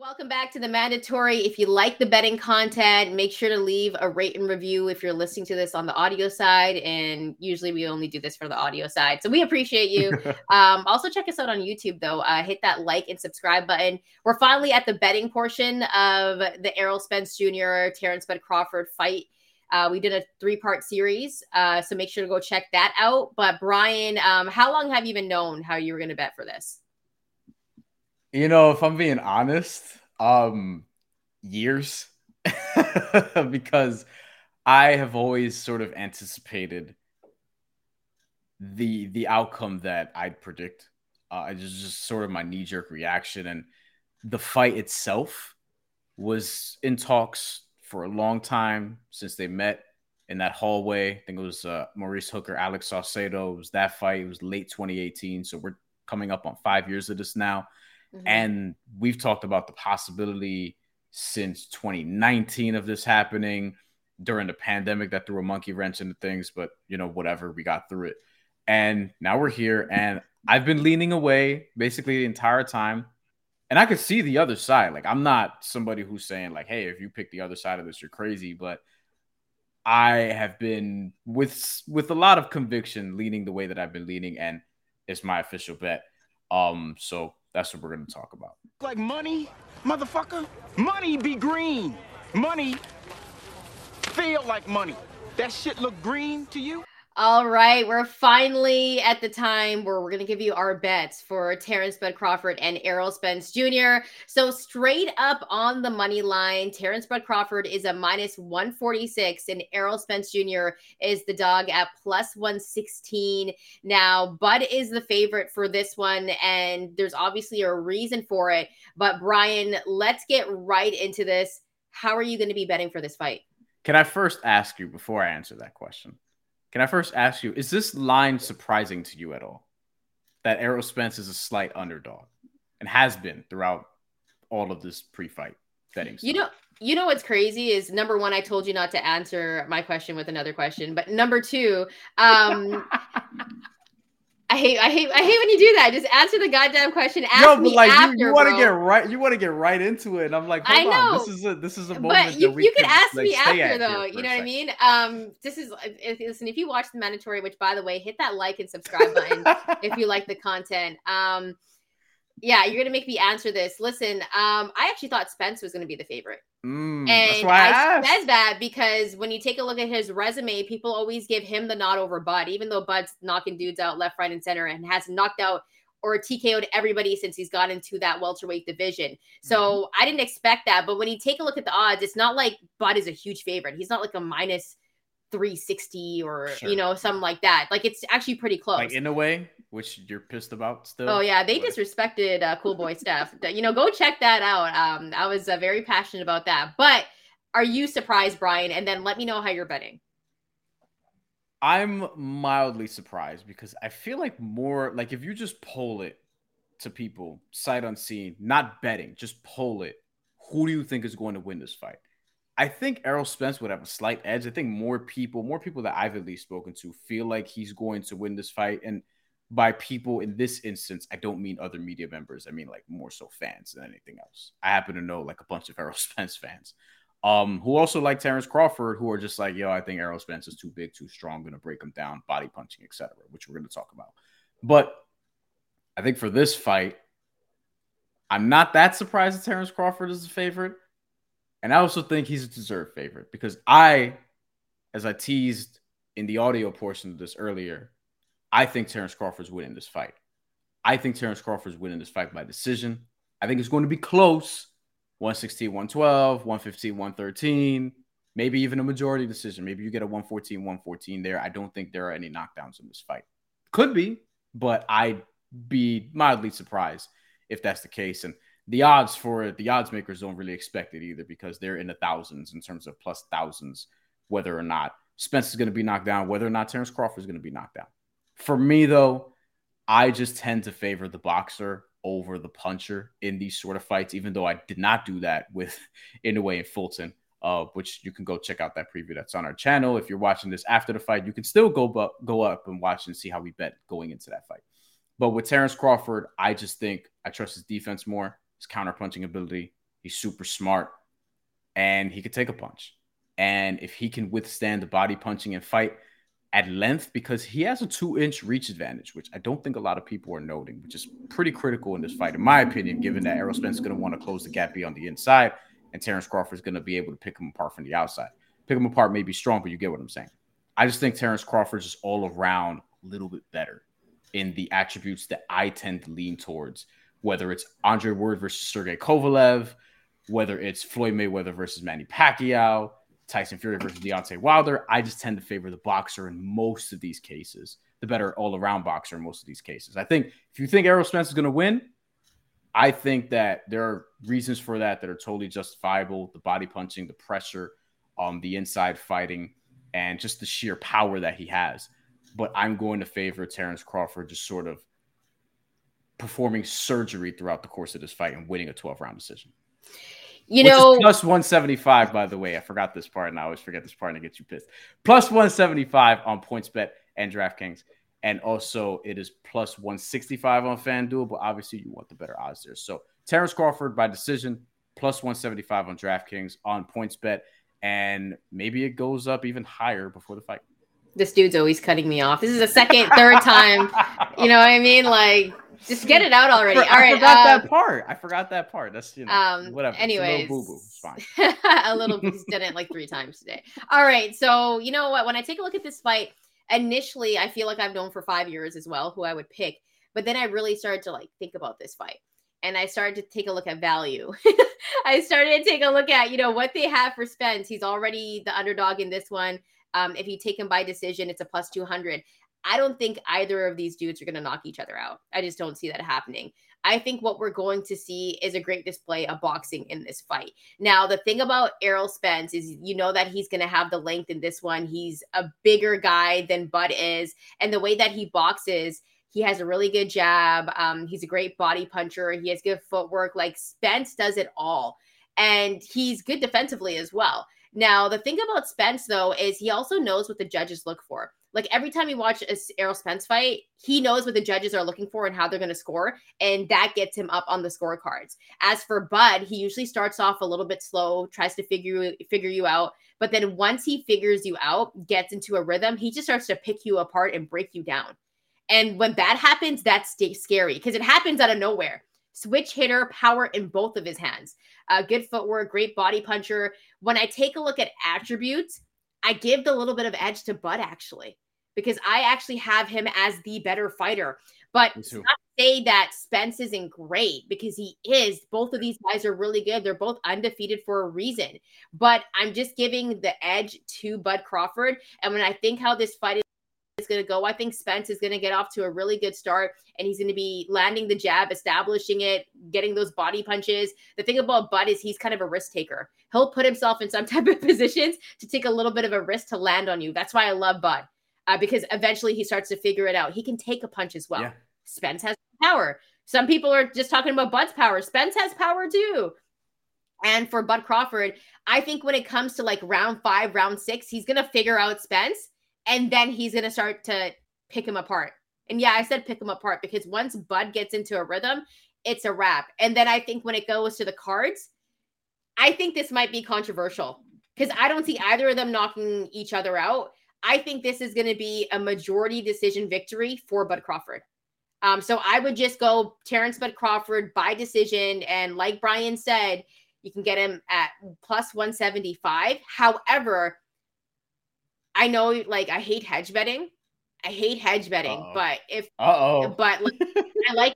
Welcome back to the mandatory. If you like the betting content, make sure to leave a rate and review if you're listening to this on the audio side. And usually we only do this for the audio side. So we appreciate you. um, also, check us out on YouTube, though. Uh, hit that like and subscribe button. We're finally at the betting portion of the Errol Spence Jr., Terence Bud Crawford fight. Uh, we did a three part series. Uh, so make sure to go check that out. But Bryan, um, how long have you been known how you were going to bet for this? You know, if I'm being honest, um, years, because I have always sort of anticipated the the outcome that I'd predict. Uh, it was just sort of my knee jerk reaction, and the fight itself was in talks for a long time since they met in that hallway. I think it was uh, Maurice Hooker, Alex Saucedo. It was that fight. It was late 2018, so we're coming up on five years of this now. Mm-hmm. And we've talked about the possibility since 2019 of this happening during the pandemic that threw a monkey wrench into things, but you know, whatever, we got through it. And now we're here, and I've been leaning away basically the entire time. And I could see the other side. Like, I'm not somebody who's saying, like, hey, if you pick the other side of this, you're crazy. But I have been with with a lot of conviction leaning the way that I've been leaning, and it's my official bet. Um, so that's what we're going to talk about. Like money, motherfucker. Money be green. Money feel like money. That shit look green to you? All right, we're finally at the time where we're going to give you our bets for Terence Bud Crawford and Errol Spence Jr. So straight up on the money line, Terence Bud Crawford is a minus 146 and Errol Spence Jr. is the dog at plus 116. Now, Bud is the favorite for this one and there's obviously a reason for it, but Bryan, let's get right into this. How are you going to be betting for this fight? Can I first ask you before I answer that question? Can I first ask you, is this line surprising to you at all? That Errol Spence is a slight underdog and has been throughout all of this pre-fight betting. You know, you know what's crazy is number one, I told you not to answer my question with another question, but number two, um, I hate, I hate, I hate when you do that. Just answer the goddamn question. Ask no, me like after, you, you want to get right, you want to get right into it. And I'm like, I know on. this is a this is a moment. But you, you can, ask like, me after though. You know what I mean? Um, this is if, listen. If you watch the mandatory, which by the way, hit that like and subscribe button if you like the content. Um, yeah, you're gonna make me answer this. Listen, um, I actually thought Spence was gonna be the favorite. Mm, and I, I said that because when you take a look at his resume, people always give him the nod over Bud, even though Bud's knocking dudes out left, right, and center and has knocked out or TKO'd everybody since he's into that welterweight division. So mm-hmm. I didn't expect that. But when you take a look at the odds, it's not like Bud is a huge favorite. He's not like a minus 360 or sure. you know something like that. Like it's actually pretty close. Like in a way, which you're pissed about still. Oh yeah, they but... disrespected uh, Cool Boy Steph. You know, go check that out. Um, I was uh, very passionate about that. But are you surprised, Bryan? And then let me know how you're betting. I'm mildly surprised because I feel like more like if you just poll it to people sight unseen, not betting, just poll it. Who do you think is going to win this fight? I think Errol Spence would have a slight edge. I think more people, more people that I've at least spoken to, feel like he's going to win this fight. And by people in this instance, I don't mean other media members. I mean like more so fans than anything else. I happen to know like a bunch of Errol Spence fans, um, who also like Terence Crawford, who are just like, yo, I think Errol Spence is too big, too strong, gonna break him down, body punching, etc., which we're gonna talk about. But I think for this fight, I'm not that surprised that Terence Crawford is the favorite. And I also think he's a deserved favorite because I, as I teased in the audio portion of this earlier, I think Terence Crawford's winning this fight. I think Terence Crawford's winning this fight by decision. I think it's going to be close 116, 112, 115, 113, maybe even a majority decision. Maybe you get a 114, 114 there. I don't think there are any knockdowns in this fight. Could be, but I'd be mildly surprised if that's the case. And the odds for it, the odds makers don't really expect it either because they're in the thousands in terms of plus thousands, whether or not Spence is going to be knocked down, whether or not Terence Crawford is going to be knocked down. For me, though, I just tend to favor the boxer over the puncher in these sort of fights, even though I did not do that with Inoue and Fulton, uh, which you can go check out that preview that's on our channel. If you're watching this after the fight, you can still go, bu- go up and watch and see how we bet going into that fight. But with Terence Crawford, I just think I trust his defense more his counterpunching ability. He's super smart and he could take a punch. And if he can withstand the body punching and fight at length, because he has a two inch reach advantage, which I don't think a lot of people are noting, which is pretty critical in this fight, in my opinion, given that Errol Spence is going to want to close the gap beyond the inside and Terence Crawford is going to be able to pick him apart from the outside. Pick him apart may be strong, but you get what I'm saying. I just think Terence Crawford is all around a little bit better in the attributes that I tend to lean towards, whether it's Andre Ward versus Sergey Kovalev, whether it's Floyd Mayweather versus Manny Pacquiao, Tyson Fury versus Deontay Wilder. I just tend to favor the boxer in most of these cases, the better all around boxer in most of these cases. I think if you think Errol Spence is going to win, I think that there are reasons for that that are totally justifiable. The body punching, the pressure, um, the inside fighting, and just the sheer power that he has. But I'm going to favor Terence Crawford just sort of performing surgery throughout the course of this fight and winning a 12 round decision. You Which know, plus 175, by the way. I forgot this part, and I always forget this part and it gets you pissed. Plus 175 on PointsBet and DraftKings. And also, it is plus 165 on FanDuel, but obviously, you want the better odds there. So, Terence Crawford by decision, plus 175 on DraftKings on PointsBet. And maybe it goes up even higher before the fight. This dude's always cutting me off. This is the second, third time. You know what I mean? Like, just get it out already. All right. I forgot that part. I forgot that part. That's you know um, whatever. Anyways, boo boo. It's fine. a little boo he's done it like three times today. All right. So you know what? When I take a look at this fight, initially I feel like I've known for five years as well who I would pick, but then I really started to like think about this fight. And I started to take a look at value. I started to take a look at, you know, what they have for Spence. He's already the underdog in this one. Um, if you take him by decision, it's a plus 200. I don't think either of these dudes are going to knock each other out. I just don't see that happening. I think what we're going to see is a great display of boxing in this fight. Now, the thing about Errol Spence is you know that he's going to have the length in this one. He's a bigger guy than Bud is. And the way that he boxes, he has a really good jab. Um, he's a great body puncher. He has good footwork. Like Spence does it all. And he's good defensively as well. Now, the thing about Spence, though, is he also knows what the judges look for. Like every time you watch a Errol Spence fight, he knows what the judges are looking for and how they're going to score, and that gets him up on the scorecards. As for Bud, he usually starts off a little bit slow, tries to figure figure you out, but then once he figures you out, gets into a rhythm, he just starts to pick you apart and break you down. And when that happens, that's scary because it happens out of nowhere. Switch hitter, power in both of his hands. Uh, good footwork, great body puncher. When I take a look at attributes, I give the little bit of edge to Bud actually, because I actually have him as the better fighter. But not to say that Spence isn't great because he is. Both of these guys are really good. They're both undefeated for a reason. But I'm just giving the edge to Bud Crawford. And when I think how this fight is going to go, I think Spence is going to get off to a really good start and he's going to be landing the jab, establishing it, getting those body punches. The thing about Bud is he's kind of a risk taker he'll put himself in some type of positions to take a little bit of a risk to land on you. That's why I love Bud uh, because eventually he starts to figure it out. He can take a punch as well. Yeah. Spence has power. Some people are just talking about Bud's power. Spence has power too. And for Bud Crawford, I think when it comes to like round five, round six, he's going to figure out Spence and then he's going to start to pick him apart. And yeah, I said pick him apart because once Bud gets into a rhythm, it's a wrap. And then I think when it goes to the cards, I think this might be controversial because I don't see either of them knocking each other out. I think this is going to be a majority decision victory for Bud Crawford. Um, so I would just go Terence Bud Crawford by decision. And like Bryan said, you can get him at plus 175. However, I know like I hate hedge betting. I hate hedge betting, Uh-oh. but if oh, but like, I like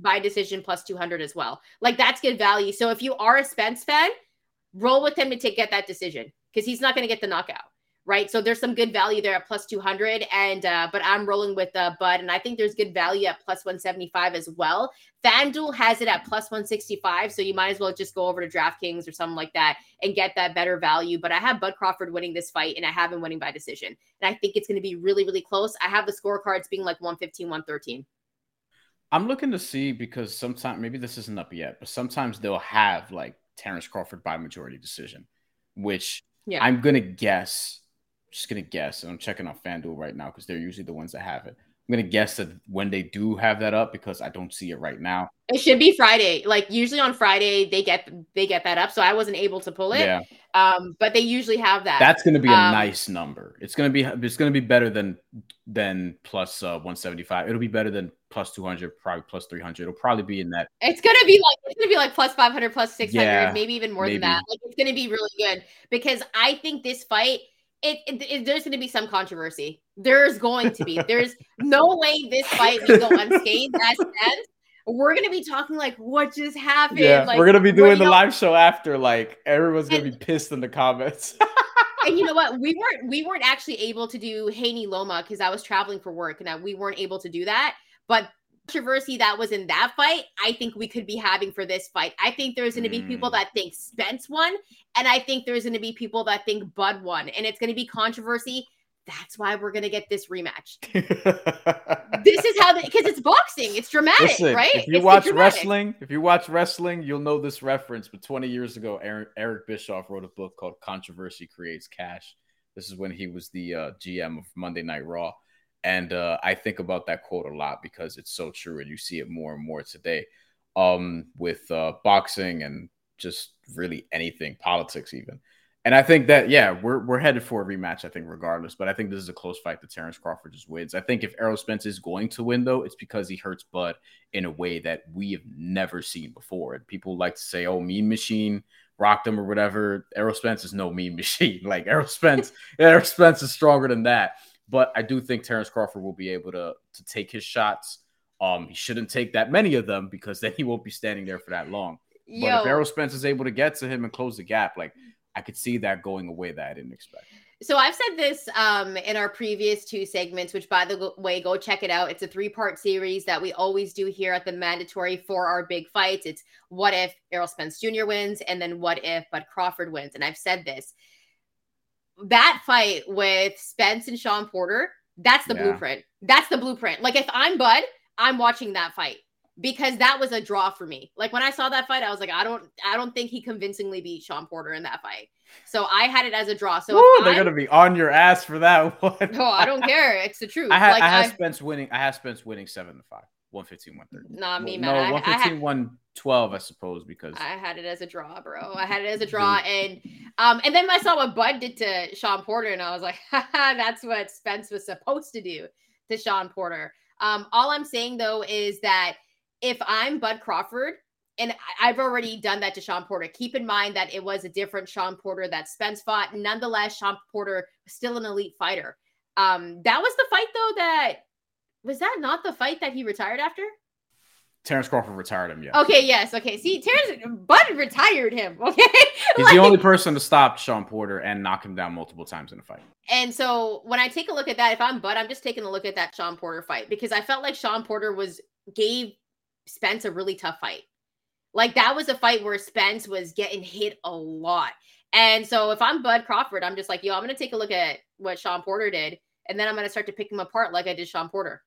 by decision plus 200 as well. Like that's good value. So if you are a Spence fan, roll with him to take, get that decision because he's not going to get the knockout. Right. So there's some good value there at plus 200. And, uh, but I'm rolling with uh, Bud. And I think there's good value at plus 175 as well. FanDuel has it at plus 165. So you might as well just go over to DraftKings or something like that and get that better value. But I have Bud Crawford winning this fight and I have him winning by decision. And I think it's going to be really, really close. I have the scorecards being like 115, 113. I'm looking to see because sometimes maybe this isn't up yet, but sometimes they'll have like Terence Crawford by majority decision, which yeah. I'm gonna guess, just gonna guess, and I'm checking on FanDuel right now because they're usually the ones that have it. I'm gonna guess that when they do have that up because I don't see it right now. It should be Friday. Like usually on Friday they get they get that up. So I wasn't able to pull it. Yeah. Um, but they usually have that. That's gonna be a Um, nice number. It's gonna be it's gonna be better than than plus uh, 175. It'll be better than plus 200, probably plus 300. It'll probably be in that. It's gonna be like it's gonna be like plus five hundred, plus six hundred, Yeah, maybe even more maybe. than that. Like it's gonna be really good because I think this fight, it, it, it- there's gonna be some controversy. There's going to be. There's no way this fight will go unscathed as. We're gonna be talking like what just happened. like, we're gonna be doing the know, live show after. Like everyone's gonna And- be pissed in the comments. and you know what? We weren't we weren't actually able to do Haney Loma because I was traveling for work and that we weren't able to do that. But controversy that was in that fight, I think we could be having for this fight. I think there's going to be people Mm. that think Spence won, and I think there's going to be people that think Bud won, and it's going to be controversy. That's why we're going to get this rematch. This is how because it's boxing, it's dramatic, Listen, right? if you It's watch wrestling, if you watch wrestling, you'll know this reference. But 20 years ago, Eric, Eric Bischoff wrote a book called "Controversy Creates Cash." This is when he was the uh, GM of Monday Night Raw, and uh, I think about that quote a lot because it's so true, and you see it more and more today um, with uh, boxing and just really anything, politics even. And I think that yeah, we're we're headed for a rematch. I think regardless, but I think this is a close fight that Terence Crawford just wins. I think if Errol Spence is going to win though, it's because he hurts Bud in a way that we have never seen before. And people like to say, "Oh, Mean Machine rocked him" or whatever. Errol Spence is no Mean Machine. Like Errol Spence, Errol Spence is stronger than that. But I do think Terence Crawford will be able to to take his shots. Um, he shouldn't take that many of them because then he won't be standing there for that long. But if Errol Spence is able to get to him and close the gap, like I could see that going away that I didn't expect. So I've said this um, in our previous two segments, which by the way, go check it out. It's a three-part series that we always do here at the mandatory for our big fights. It's what if Errol Spence Jr. wins, and then what if Bud Crawford wins. And I've said this. That fight with Spence and Shawn Porter, that's the Yeah. blueprint. That's the blueprint. Like if I'm Bud, I'm watching that fight because that was a draw for me. Like when I saw that fight, I was like, I don't, I don't think he convincingly beat Shawn Porter in that fight. So I had it as a draw. So if they're I'm- gonna be on your ass for that one. no, I don't care. It's the truth. I had like I had I, Spence winning. I have Spence winning seven to five. 115, 130. Nah, me, man. No, I- I 115, had- 112, I suppose, because I had it as a draw, bro. I had it as a draw, and um, and then I saw what Bud did to Shawn Porter, and I was like, Haha, that's what Spence was supposed to do to Shawn Porter. Um, all I'm saying though is that if I'm Bud Crawford, and I- I've already done that to Shawn Porter, keep in mind that it was a different Shawn Porter that Spence fought. Nonetheless, Shawn Porter was still an elite fighter. Um, that was the fight though that was that not the fight that he retired after? Terence Crawford retired him. Yeah, Okay, yes, okay. See, Terence Bud retired him. Okay, he's Like- the only person to stop Shawn Porter and knock him down multiple times in a fight. And so when I take a look at that, if I'm Bud, I'm just taking a look at that Shawn Porter fight because I felt like Shawn Porter was gave Spence a really tough fight. Like that was a fight where Spence was getting hit a lot. And so if I'm Bud Crawford, I'm just like, yo, I'm gonna take a look at what Shawn Porter did, and then I'm gonna start to pick him apart like I did Shawn Porter.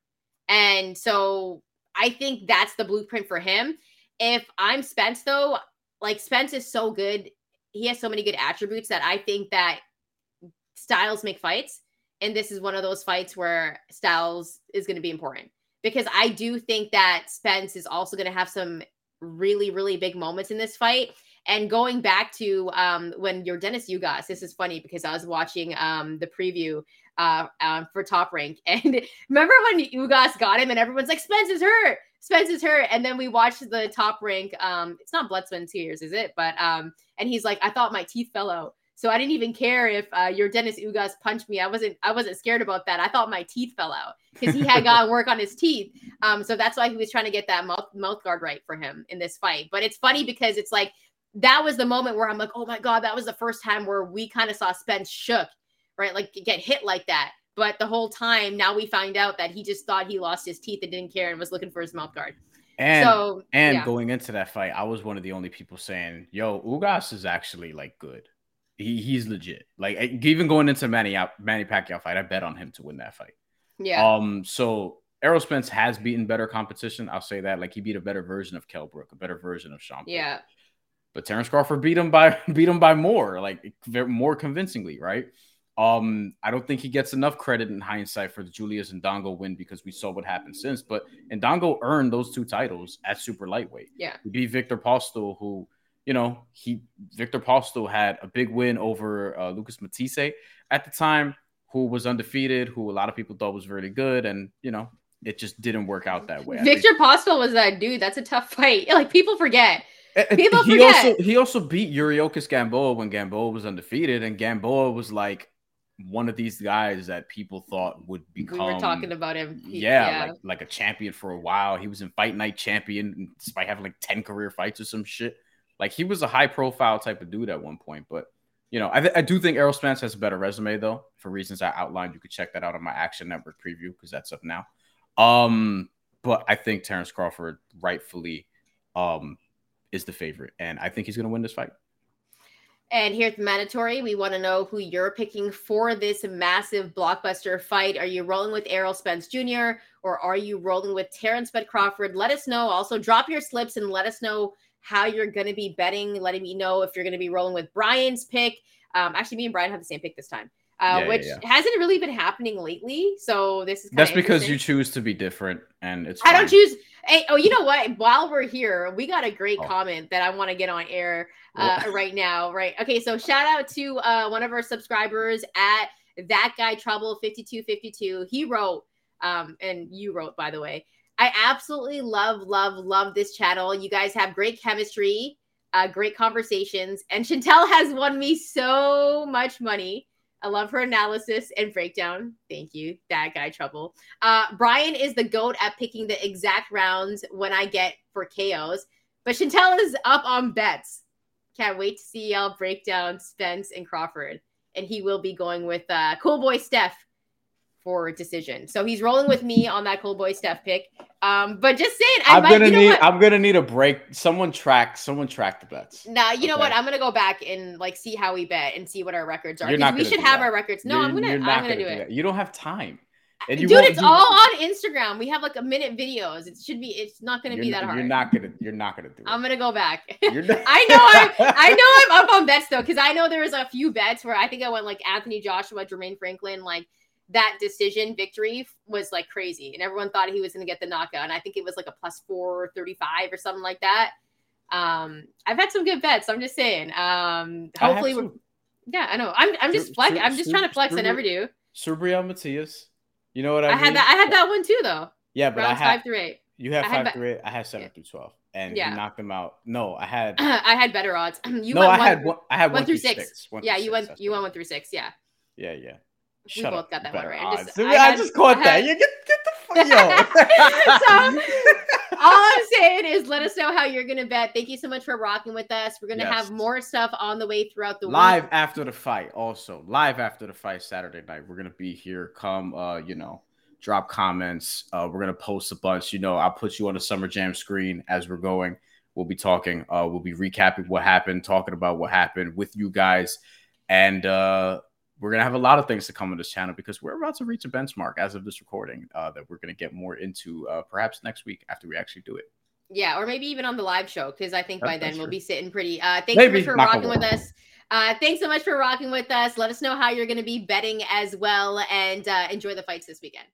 And so I think that's the blueprint for him. If I'm Spence, though, like Spence is so good, he has so many good attributes that I think that styles make fights. And this is one of those fights where styles is going to be important because I do think that Spence is also going to have some really, really big moments in this fight. And going back to um, when Yordenis Ugas, this is funny because I was watching um, the preview uh, um, for Top Rank. And remember when Ugas got him and everyone's like, Spence is hurt. Spence is hurt. And then we watched the Top Rank. Um, it's not Blood, Sweat, Tears, is it? But um, and he's like, I thought my teeth fell out. So I didn't even care if uh, Yordenis Ugas punched me. I wasn't. I wasn't scared about that. I thought my teeth fell out because he had got work on his teeth. Um, so that's why he was trying to get that mouth mouth guard right for him in this fight. But it's funny because it's like that was the moment where I'm like, oh my god, that was the first time where we kind of saw Spence shook, right? Like get hit like that. But the whole time, now we find out that he just thought he lost his teeth and didn't care and was looking for his mouth guard. And so and yeah. going into that fight, I was one of the only people saying, "Yo, Ugas is actually like good. He he's legit. Like eh, even going into Manny out Manny Pacquiao fight, I bet on him to win that fight. yeah, Um, so Errol Spence has beaten better competition. I'll say that. Like he beat a better version of Kell Brook, a better version of Shawn. Yeah, But Terence Crawford beat him by beat him by more, like more convincingly, right? Um, I don't think he gets enough credit in hindsight for the Julius Indongo win because we saw what happened since. But and Dongo earned those two titles at super lightweight. Yeah. He beat Viktor Postol, who, you know, he Viktor Postol had a big win over uh, Lucas Matthysse at the time, who was undefeated, who a lot of people thought was really good, and you know, it just didn't work out that way. I think- Viktor Postol was that dude. That's a tough fight. Like people forget. People he forget. also he also beat Yuriorkis Gamboa when Gamboa was undefeated, and Gamboa was like one of these guys that people thought would become. we were talking about him. He- yeah, like like a champion for a while. He was in Fight Night champion despite having like ten career fights or some shit. Like he was a high profile type of dude at one point, but you know, I, th- I do think Errol Spence has a better resume though, for reasons I outlined. You could check that out on my Action Network preview because that's up now. Um, but I think Terence Crawford rightfully um is the favorite, and I think he's gonna win this fight. And here at the mandatory, we want to know who you're picking for this massive blockbuster fight. Are you rolling with Errol Spence Jr. or are you rolling with Terence Bud Crawford? Let us know. Also, drop your slips and let us know how you're going to be betting. Letting me know if you're going to be rolling with Bryan's pick. Um, actually, me and Bryan have the same pick this time, uh, Yeah, yeah, which yeah. hasn't really been happening lately. So this is That's because you choose to be different, and it's. I don't choose. Hey, oh, you know what? While we're here, we got a great Oh. comment that I want to get on air uh, right now. Right. Okay. So shout out to uh, one of our subscribers at that guy trouble 5252. He wrote, um, and you wrote, by the way, I absolutely love, love, love this channel. You guys have great chemistry, uh, great conversations, and Shantelle has won me so much money. I love her analysis and breakdown. Thank you, that guy trouble. Uh, Bryan is the goat at picking the exact rounds when I get for KOs, but Shantelle is up on bets. Can't wait to see y'all break down Spence and Crawford, and he will be going with uh, Cool Boy Steph for decision. So he's rolling with me on that Cool Boy Steph pick. Um, but just saying, I I'm might. gonna You know need. what? I'm gonna need a break. Someone track. Someone track the bets. Nah, you know what? I'm gonna go back and like see how we bet and see what our records are. You're 'cause not we should have that. our records. No, You're- I'm gonna. I'm not gonna do do it. that. You don't have time. And you Dude, it's all on Instagram. We have like a minute videos. It should be. It's not gonna you're be that hard. You're not gonna. You're not gonna do it. I'm gonna go back. You're not- I know I'm. I know I'm up on bets though, because I know there was a few bets where I think I went like Anthony Joshua, Jermaine Franklin, like that decision victory was like crazy, and everyone thought he was gonna get the knockout, and I think it was like a plus four thirty five or something like that. Um, I've had some good bets. I'm just saying. Um, I hopefully, we're, yeah, I know. I'm. I'm just flex. I'm just trying to flex. I never do. Subriel Matias. You know what I, I, mean? had that. I had that one too, though. Yeah, but I Rounds had five through eight. you had I five ba- through eight. I had seven Yeah. through twelve, and Yeah. knocked them out. No, I had. I had better odds. You no, went I one had one. I had one through six. One Yeah, through you six, went. You went one through six. Yeah. Yeah, yeah. We both up. got that one right. I'm just- I I, had- just caught I that. You get get the fuck yo. All I'm saying is let us know how you're gonna bet. Thank you so much for rocking with us. We're gonna have more stuff on the way throughout the live week. after the fight also live after the fight saturday night we're gonna be here come uh you know drop comments uh we're gonna post a bunch you know i'll put you on the summer jam screen as we're going we'll be talking uh we'll be recapping what happened talking about what happened with you guys and uh we're gonna have a lot of things to come on this channel because we're about to reach a benchmark as of this recording uh that we're gonna get more into uh perhaps next week after we actually do it Yeah, or maybe even on the live show because I think That- by then we'll true. be sitting pretty. Uh, thanks so much for rocking with us. Uh, thanks so much for rocking with us. Let us know how you're going to be betting as well, and uh, enjoy the fights this weekend.